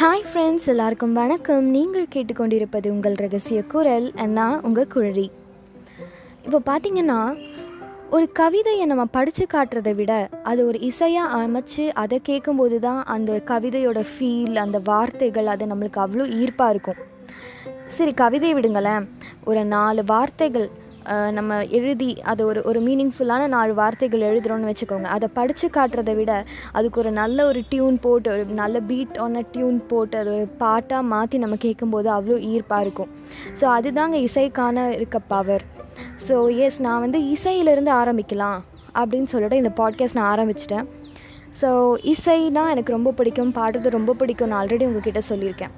Hi friends எல்லாருக்கும் வணக்கம். நீங்கள் கேட்டுக்கொண்டிருப்பது உங்கள் ரகசிய குரல் நான் உங்கள் குழலி இப்போ பார்த்தீங்கன்னா ஒரு கவிதையை நம்ம படித்து காட்டுறதை விட அது ஒரு இசையாக அமைச்சு அதை கேட்கும்போது தான் அந்த கவிதையோட ஃபீல் அந்த வார்த்தைகள் அது நம்மளுக்கு அவ்வளோ ஈர்ப்பாக இருக்கும். சரி கவிதையை விடுங்களேன். ஒரு நாலு வார்த்தைகள் நம்ம எழுதி அது ஒரு ஒரு மீனிங்ஃபுல்லான நாலு வார்த்தைகள் எழுதுகிறோன்னு வச்சுக்கோங்க. அதை படித்து காட்டுறதை விட அதுக்கு ஒரு நல்ல ஒரு டியூன் போட்டு ஒரு நல்ல பீட் ஆன டியூன் போட்டு அது ஒரு பாட்டாக மாற்றி நம்ம கேட்கும்போது அவ்வளோ ஈர்ப்பாக இருக்கும். ஸோ அதுதாங்க இசைக்கான இருக்க பவர் ஸோ எஸ் நான் வந்து இசையிலேருந்து ஆரம்பிக்கலாம் அப்படின்னு சொல்லிட்டு இந்த பாட்காஸ்ட் நான் ஆரம்பிச்சிட்டேன். ஸோ இசைனால் எனக்கு ரொம்ப பிடிக்கும் பாடுறது ரொம்ப பிடிக்கும் நான் ஆல்ரெடி உங்ககிட்ட சொல்லியிருக்கேன்.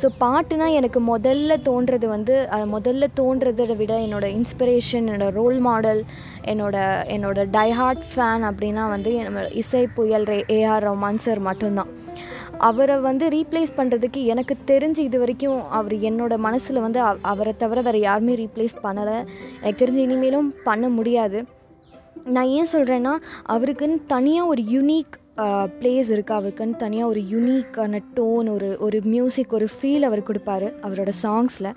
ஸோ பாட்டுனா எனக்கு முதல்ல தோன்றது வந்து முதல்ல தோன்றதை விட என்னோட இன்ஸ்பிரேஷன் என்னோடய ரோல் மாடல் என்னோட என்னோட டைஹார்ட் ஃபேன் அப்படின்னா வந்து என்னோட இசை புயல் ரே ஏஆர் ரஹ்மான் சார் மட்டும்தான். அவரை வந்து ரீப்ளேஸ் பண்ணுறதுக்கு எனக்கு தெரிஞ்சு இது வரைக்கும் அவர் என்னோட மனசில் வந்து அவரை தவிர வேறு யாருமே ரீப்ளேஸ் பண்ணலை. எனக்கு தெரிஞ்சு இனிமேலும் பண்ண முடியாது. நான் ஏன் சொல்கிறேன்னா அவருக்குன்னு தனியாக ஒரு யூனிக் பிளேஸ் இருக்குது அவருக்குன்னு தனியாக ஒரு யூனிக்கான டோன் ஒரு ஒரு மியூசிக் ஒரு ஃபீல் அவர் கொடுப்பாரு அவரோட சாங்ஸில்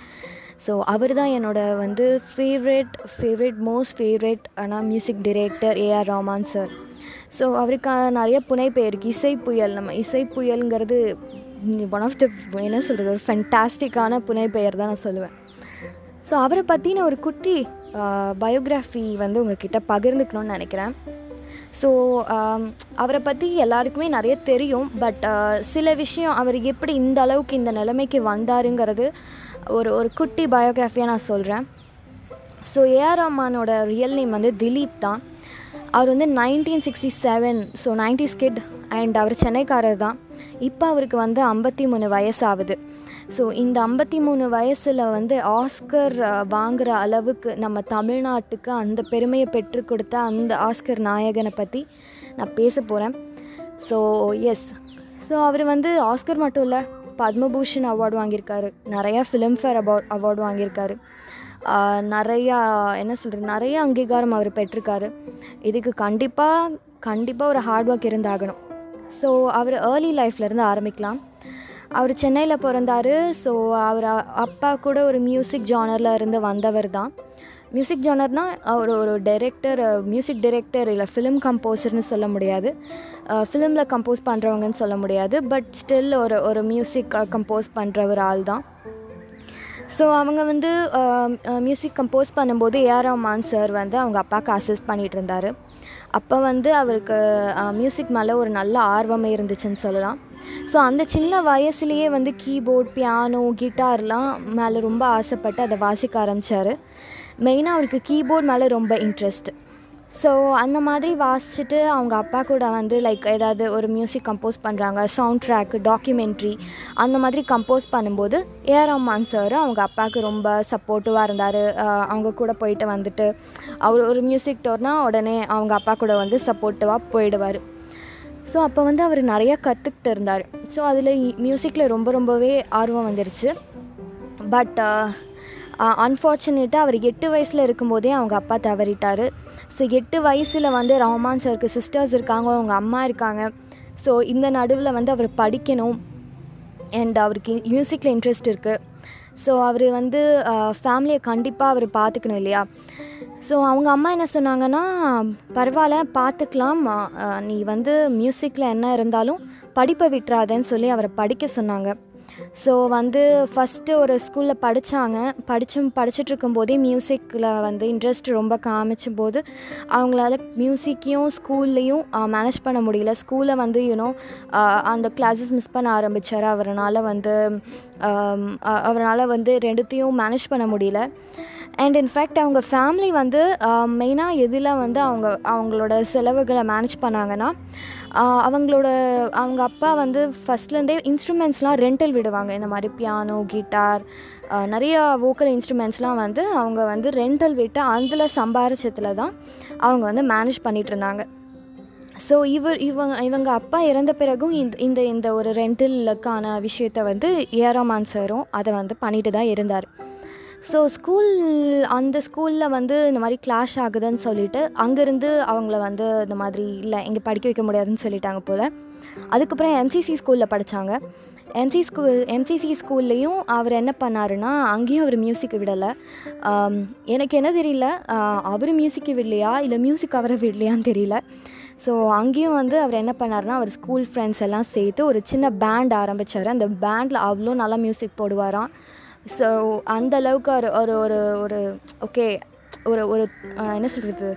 ஸோ அவர் தான் என்னோட வந்து ஃபேவரேட் ஃபேவரேட் மோஸ்ட் ஃபேவரேட் ஆனால் music director A R Rahman sir so அவருக்கான நிறைய புனைப்பெயர் இருக்குது இசை புயல் நம்ம இசை புயலுங்கிறது ஒன் ஆஃப் த என்ன சொல்கிறது ஒரு ஃபென்டாஸ்டிக்கான புனைப்பெயர் தான் நான் சொல்லுவேன். ஸோ அவரை பற்றின ஒரு குட்டி பயோகிராஃபி வந்து உங்ககிட்ட பகிர்ந்துக்கணும்னு நினைக்கிறேன். ஸோ um, அவரை பற்றி எல்லாருக்குமே நிறைய தெரியும் பட் uh, சில விஷயம் அவர் எப்படி இந்த அளவுக்கு இந்த நிலைமைக்கு வந்தாருங்கிறது ஒரு ஒரு குட்டி பயோகிராஃபியாக நான் சொல்கிறேன் ஸோ ஏஆர் ரஹ்மானோட ரியல் நேம் வந்து திலீப் தான். அவர் வந்து nineteen sixty seven so ninety kid and அவர் சென்னைக்காரர் தான் இப்போ அவருக்கு வந்து ஐம்பத்தி மூணு வயசாகுது. ஸோ இந்த ஐம்பத்தி மூணு வயசில் வந்து ஆஸ்கர் வாங்குற அளவுக்கு நம்ம தமிழ்நாட்டுக்கு அந்த பெருமையை பெற்று கொடுத்த அந்த ஆஸ்கர் நாயகனை பற்றி நான் பேச போகிறேன் ஸோ எஸ் ஸோ அவர் வந்து ஆஸ்கர் மட்டும் இல்லை பத்மபூஷன் அவார்டு வாங்கியிருக்காரு. நிறையா ஃபிலிம்ஃபேர் அவார்ட் அவார்டு வாங்கியிருக்காரு. நிறையா என்ன சொல்கிறது நிறைய அங்கீகாரம் அவர் பெற்றிருக்காரு. இதுக்கு கண்டிப்பாக கண்டிப்பாக ஒரு ஹார்ட் ஒர்க் இருந்தாகணும். ஸோ அவர் ஏர்லி லைஃப்லேருந்து ஆரம்பிக்கலாம். அவர் சென்னையில் பிறந்தார். ஸோ அவர் அப்பா கூட ஒரு மியூசிக் ஜானரில் இருந்து வந்தவர் தான். மியூசிக் ஜானர்னால் அவர் ஒரு டைரக்டர் மியூசிக் டைரக்டர் இல்லை ஃபிலிம் கம்போசர்னு சொல்ல முடியாது. ஃபிலிமில் கம்போஸ் பண்ணுறவங்கன்னு சொல்ல முடியாது. பட் ஸ்டில் ஒரு ஒரு மியூசிக் கம்போஸ் பண்ணுற ஒரு ஆள் தான். ஸோ அவங்க வந்து மியூசிக் கம்போஸ் பண்ணும்போது ஏஆர் ரஹ்மான் சார் வந்து அவங்க அப்பாவுக்கு அசிஸ்ட் பண்ணிகிட்டு இருந்தார். அப்போ வந்து அவருக்கு மியூசிக் மேலே ஒரு நல்ல ஆர்வமே இருந்துச்சுன்னு சொல்லலாம். ஸோ அந்த சின்ன வயசுலேயே வந்து கீபோர்ட் பியானோ கிட்டார்லாம் மேலே ரொம்ப ஆசைப்பட்டு அதை வாசிக்க ஆரம்பித்தார் மெயினாக அவருக்கு கீபோர்ட் மேலே ரொம்ப இன்ட்ரெஸ்ட் ஸோ அந்த மாதிரி வாசிச்சுட்டு அவங்க அப்பா கூட வந்து லைக் ஏதாவது ஒரு மியூசிக் கம்போஸ் பண்ணுறாங்க சவுண்ட் ட்ராக்கு டாக்குமெண்ட்ரி அந்த மாதிரி கம்போஸ் பண்ணும்போது ஏஆர் ரம்மான் சார் அவங்க அப்பாவுக்கு ரொம்ப சப்போர்ட்டிவாக இருந்தார். அவங்க கூட போயிட்டு வந்துட்டு அவர் ஒரு மியூசிக் டோர்னால் உடனே அவங்க அப்பா கூட வந்து சப்போர்ட்டிவாக போயிடுவார். ஸோ அப்போ வந்து அவர் நிறையா கற்றுக்கிட்டு இருந்தார் ஸோ அதில் மியூசிக்கில் ரொம்ப ரொம்பவே ஆர்வம் வந்துருச்சு. பட் uh, அன்ஃபார்ச்சுனேட்டாக அவர் எட்டு வயசில் இருக்கும்போதே அவங்க அப்பா தவறிட்டார். ஸோ எட்டு வயசில் வந்து ரஹ்மான் சாருக்கு சிஸ்டர்ஸ் இருக்காங்க அவங்க அம்மா இருக்காங்க. ஸோ இந்த நடுவில் வந்து அவர் படிக்கணும். அண்ட் அவருக்கு மியூசிக்கில் இன்ட்ரெஸ்ட் இருக்குது ஸோ அவர் வந்து ஃபேமிலியை கண்டிப்பாக அவர் பார்த்துக்கணும் இல்லையா? ஸோ அவங்க அம்மா என்ன சொன்னாங்கன்னா பரவாயில்ல பார்த்துக்கலாம் நீ வந்து மியூசிக்கில் என்ன இருந்தாலும் படிப்பை விட்டுறாதேன்னு சொல்லி அவரை படிக்க சொன்னாங்க. ஸோ வந்து ஃபஸ்ட்டு ஒரு ஸ்கூலில் படித்தாங்க படித்தும் படிச்சுட்டு இருக்கும்போதே மியூசிக்கில் வந்து இன்ட்ரெஸ்ட் ரொம்ப காமிச்சும் போது அவங்களால மியூசிக்கையும் ஸ்கூல்லையும் மேனேஜ் பண்ண முடியல. ஸ்கூலில் வந்து யூனோ அந்த கிளாஸஸ் மிஸ் பண்ண ஆரம்பித்தார் அவரால் வந்து அவரால் வந்து ரெண்டுத்தையும் மேனேஜ் பண்ண முடியல. அண்ட் இன்ஃபேக்ட் அவங்க ஃபேமிலி வந்து மெயினாக எதில் வந்து அவங்க அவங்களோட செலவுகளை மேனேஜ் பண்ணாங்கன்னா அவங்களோட அவங்க அப்பா வந்து ஃபஸ்ட்லேருந்தே இன்ஸ்ட்ருமெண்ட்ஸ்லாம் ரெண்டல் விடுவாங்க. இந்த மாதிரி பியானோ கிட்டார் நிறையா வோக்கல் இன்ஸ்ட்ருமெண்ட்ஸ்லாம் வந்து அவங்க வந்து ரெண்டல் விட்டு அதில் சம்பாரிச்சத்தில் தான் அவங்க வந்து மேனேஜ் பண்ணிகிட்டு இருந்தாங்க. ஸோ இவர் இவங்க இவங்க அப்பா இறந்த பிறகும் இந்த இந்த இந்த ஒரு ரெண்டலுக்கான விஷயத்த வந்து ஏராமான் சாரும் அதை வந்து பண்ணிட்டு தான் இருந்தார். ஸோ ஸ்கூல் அந்த ஸ்கூலில் வந்து இந்த மாதிரி கிளாஷ் ஆகுதுன்னு சொல்லிட்டு அங்கேருந்து அவங்கள வந்து இந்த மாதிரி இல்லை இங்கே படிக்க வைக்க முடியாதுன்னு சொல்லிட்டாங்க போல். அதுக்கப்புறம் எம்சிசி ஸ்கூலில் படித்தாங்க எம்சி ஸ்கூல் எம்சிசி ஸ்கூல்லையும் அவர் என்ன பண்ணாருன்னா அங்கேயும் அவர் மியூசிக் விடலை. எனக்கு என்ன தெரியல அவர் மியூசிக்கு விடலையா இல்லை மியூசிக் அவரை விடலையான்னு தெரியல. ஸோ அங்கேயும் வந்து அவர் என்ன பண்ணார்னா அவர் ஸ்கூல் ஃப்ரெண்ட்ஸ் எல்லாம் சேர்த்து ஒரு சின்ன பேண்ட் ஆரம்பித்தார் அந்த பேண்டில் அவ்வளோ நல்லா மியூசிக் போடுவாராம். ஸோ அந்த அளவுக்கு ஒரு ஒரு ஒரு ஒரு ஓகே ஒரு ஒரு என்ன சொல்கிறது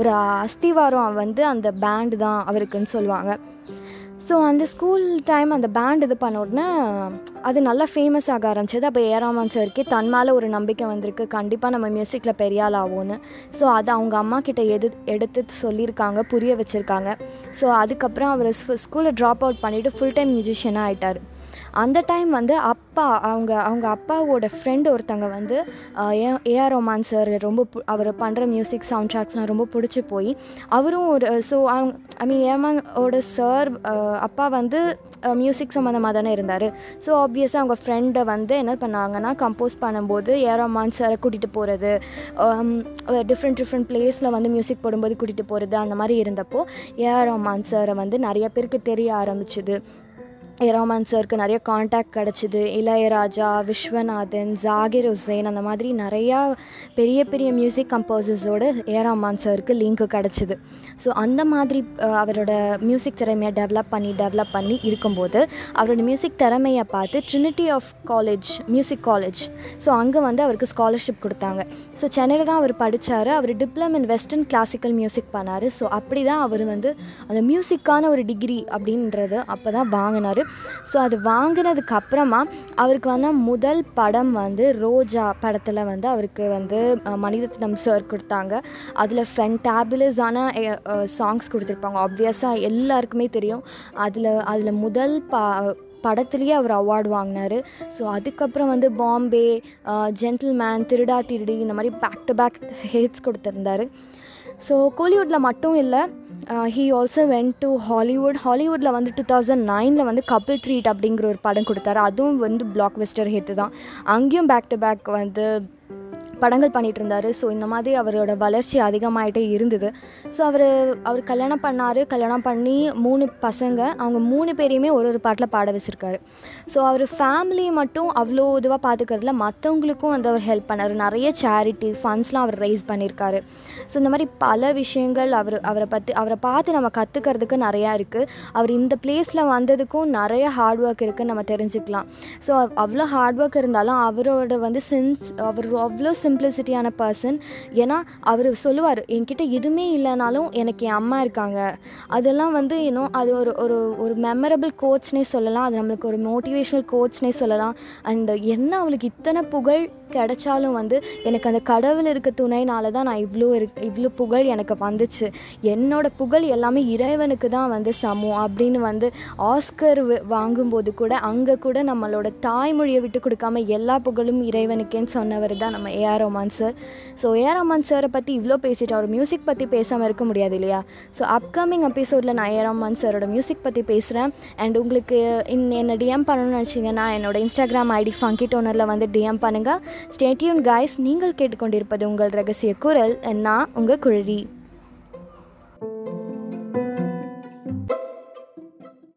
ஒரு அஸ்திவாரம் வந்து அந்த பேண்டு தான் அவருக்குன்னு சொல்லுவாங்க. ஸோ அந்த ஸ்கூல் டைம் அந்த பேண்ட் இது பண்ண உடனே அது நல்லா ஃபேமஸ் ஆக ஆரம்பிச்சது. அப்போ ஏராமான் சாருக்கே தன் மேலே ஒரு நம்பிக்கை வந்திருக்கு. கண்டிப்பாக நம்ம மியூசிக்கில் பெரிய ஆள் ஆகும்னு ஸோ அதை அவங்க அம்மா கிட்ட எது எடுத்து சொல்லியிருக்காங்க புரிய வச்சுருக்காங்க. ஸோ அதுக்கப்புறம் அவர் ஸ்கூலில் ட்ராப் அவுட் பண்ணிவிட்டு ஃபுல் டைம் மியூசிஷியனாக ஆகிட்டார் அந்த டைம் வந்து அப்பா அவங்க அவங்க அப்பாவோட ஃப்ரெண்டு ஒருத்தங்க வந்து ஏஆர் ரொமான் சார் ரொம்ப பு- அவர் பண்ணுற மியூசிக் சவுண்ட் ட்ராக்ஸ்லாம் ரொம்ப பிடிச்சி போய் அவரும் ஒரு ஸோ அவங்க ஐ மீன் ஏமானோட சார் அப்பா வந்து மியூசிக் சம்மந்தமாக தானே இருந்தார். ஸோ ஆப்வியஸாக அவங்க ஃப்ரெண்டை வந்து என்ன பண்ணாங்கன்னா கம்போஸ் பண்ணும்போது ஏஆர் ரஹ்மான் சாரை கூட்டிகிட்டு போகிறது டிஃப்ரெண்ட் டிஃப்ரெண்ட் பிளேஸில் வந்து மியூசிக் போடும்போது கூட்டிகிட்டு போகிறது அந்த மாதிரி இருந்தப்போ ஏஆர் ரொமான் சாரை வந்து நிறைய பேருக்கு தெரிய ஆரம்பிச்சுது. ஏராமான் சருக்கு நிறைய காண்டாக்ட் கிடச்சிது. இளையராஜா விஸ்வநாதன் ஜாகிர் உசேன் அந்த மாதிரி நிறையா பெரிய பெரிய மியூசிக் கம்போசர்ஸோடு ஏராமான் சருக்கு லிங்க் கிடச்சிது. ஸோ அந்த மாதிரி அவரோட மியூசிக் திறமையை டெவலப் பண்ணி டெவலப் பண்ணி இருக்கும்போது அவரோட மியூசிக் திறமையை பார்த்து Trinity of college music college so அங்கே வந்து அவருக்கு ஸ்காலர்ஷிப் கொடுத்தாங்க. ஸோ சென்னையில் தான் அவர் படித்தார் அவர் diploma in western classical music பண்ணார். ஸோ அப்படி தான் அவர் வந்து அந்த மியூசிக்கான ஒரு டிகிரி அப்படின்றது அப்போ தான் வாங்கினார். ஸோ அது வாங்கினதுக்கு அப்புறமா அவருக்கு வந்து முதல் படம் வந்து ரோஜா படத்தில் வந்து அவருக்கு வந்து மணிரத்னம் சார் கொடுத்தாங்க. அதில் ஃபென்டாபிலஸான சாங்ஸ் கொடுத்துருப்பாங்க. ஆப்வியஸாக எல்லாருக்குமே தெரியும். அதில் அதில் முதல் பா படத்துலேயே அவர் அவார்டு வாங்கினார். ஸோ அதுக்கப்புறம் வந்து பாம்பே ஜென்டில்மேன் திருடா திருடி இந்த மாதிரி பேக் டு பேக் ஹேட்ஸ் கொடுத்துருந்தாரு. ஸோ கோலிவுட்டில் மட்டும் இல்லை he also went to Hollywood ஹாலிவுட்டில் வந்து டூ தௌசண்ட் நைனில் வந்து கபிள் ட்ரீட் அப்படிங்கிற ஒரு படம் கொடுத்தாரு. அதுவும் வந்து பிளாக் வெஸ்டர் ஹிட்டு தான். அங்கேயும் பேக் டு பேக் வந்து படங்கள் பண்ணிகிட்டு இருந்தார் ஸோ இந்த மாதிரி அவரோட வளர்ச்சி அதிகமாகிட்டே இருந்தது. ஸோ அவர் அவர் கல்யாணம் பண்ணார். கல்யாணம் பண்ணி மூணு பசங்க. அவங்க மூணு பேரையுமே ஒரு ஒரு பாட்டில் பாட வச்சுருக்காரு. ஸோ அவர் ஃபேமிலியை மட்டும் அவ்வளோ இதுவாக பார்த்துக்கிறதுல மற்றவங்களுக்கும் வந்து அவர் ஹெல்ப் பண்ணார். நிறைய சேரிட்டி ஃபண்ட்ஸ்லாம் அவர் ரைஸ் பண்ணியிருக்காரு ஸோ இந்த மாதிரி பல விஷயங்கள் அவர் அவரை பற்றி அவரை பார்த்து நம்ம கற்றுக்கிறதுக்கு நிறையா இருக்குது அவர் இந்த பிளேஸில் வந்ததுக்கும் நிறைய ஹார்ட் ஒர்க் இருக்குதுன்னு நம்ம தெரிஞ்சுக்கலாம். ஸோ அவ்வளோ ஹார்ட் ஒர்க் இருந்தாலும் அவரோட வந்து சின்ஸ் அவர் அவ்வளோ சிம்பிளிசிட்டியான பர்சன் ஏன்னா அவர் சொல்லுவார் என்கிட்ட எதுவுமே இல்லைனாலும் எனக்கு என் அம்மா இருக்காங்க. அதெல்லாம் வந்து இன்னும் அது ஒரு ஒரு ஒரு மெமரபிள் கோச்னே சொல்லலாம். அது நம்மளுக்கு ஒரு மோட்டிவேஷனல் கோச்னே சொல்லலாம். அண்ட் என்ன அவளுக்கு இத்தனை புகழ் கிடைச்சாலும் வந்து எனக்கு அந்த கடவுள் இருக்க துணைனால தான் நான் இவ்வளோ இருக் இவ்வளோ புகழ் எனக்கு வந்துச்சு. என்னோட புகழ் எல்லாமே இறைவனுக்கு தான் வந்து சமம் அப்படின்னு வந்து ஆஸ்கர் வாங்கும்போது கூட அங்கே கூட நம்மளோட தாய்மொழியை விட்டு கொடுக்காம எல்லா புகழும் இறைவனுக்கேன்னு சொன்னவர் தான் நம்ம A R Rahman sir so A R Rahman சாரை பற்றி இவ்வளோ பேசிட்டு அவர் மியூசிக் பற்றி பேசாமல் இருக்க முடியாது இல்லையா? ஸோ அப்கமிங் எபிசோடில் நான் ஏஆர் ரஹ்மான் சாரோட மியூசிக் பற்றி பேசுகிறேன் அண்ட் உங்களுக்கு இன் என்னை டிஎம் பண்ணணும்னு நினச்சிங்கன்னா என்னோட இன்ஸ்டாகிராம் ஐடி ஃபங்கி டோனரில் வந்து டிஎம் பண்ணுங்கள் ஸ்டேட்யூன் காய்ஸ் நீங்கள் கேட்டுக்கொண்டிருப்பது உங்கள் ரகசிய குரல் நான் உங்கள் குழலி.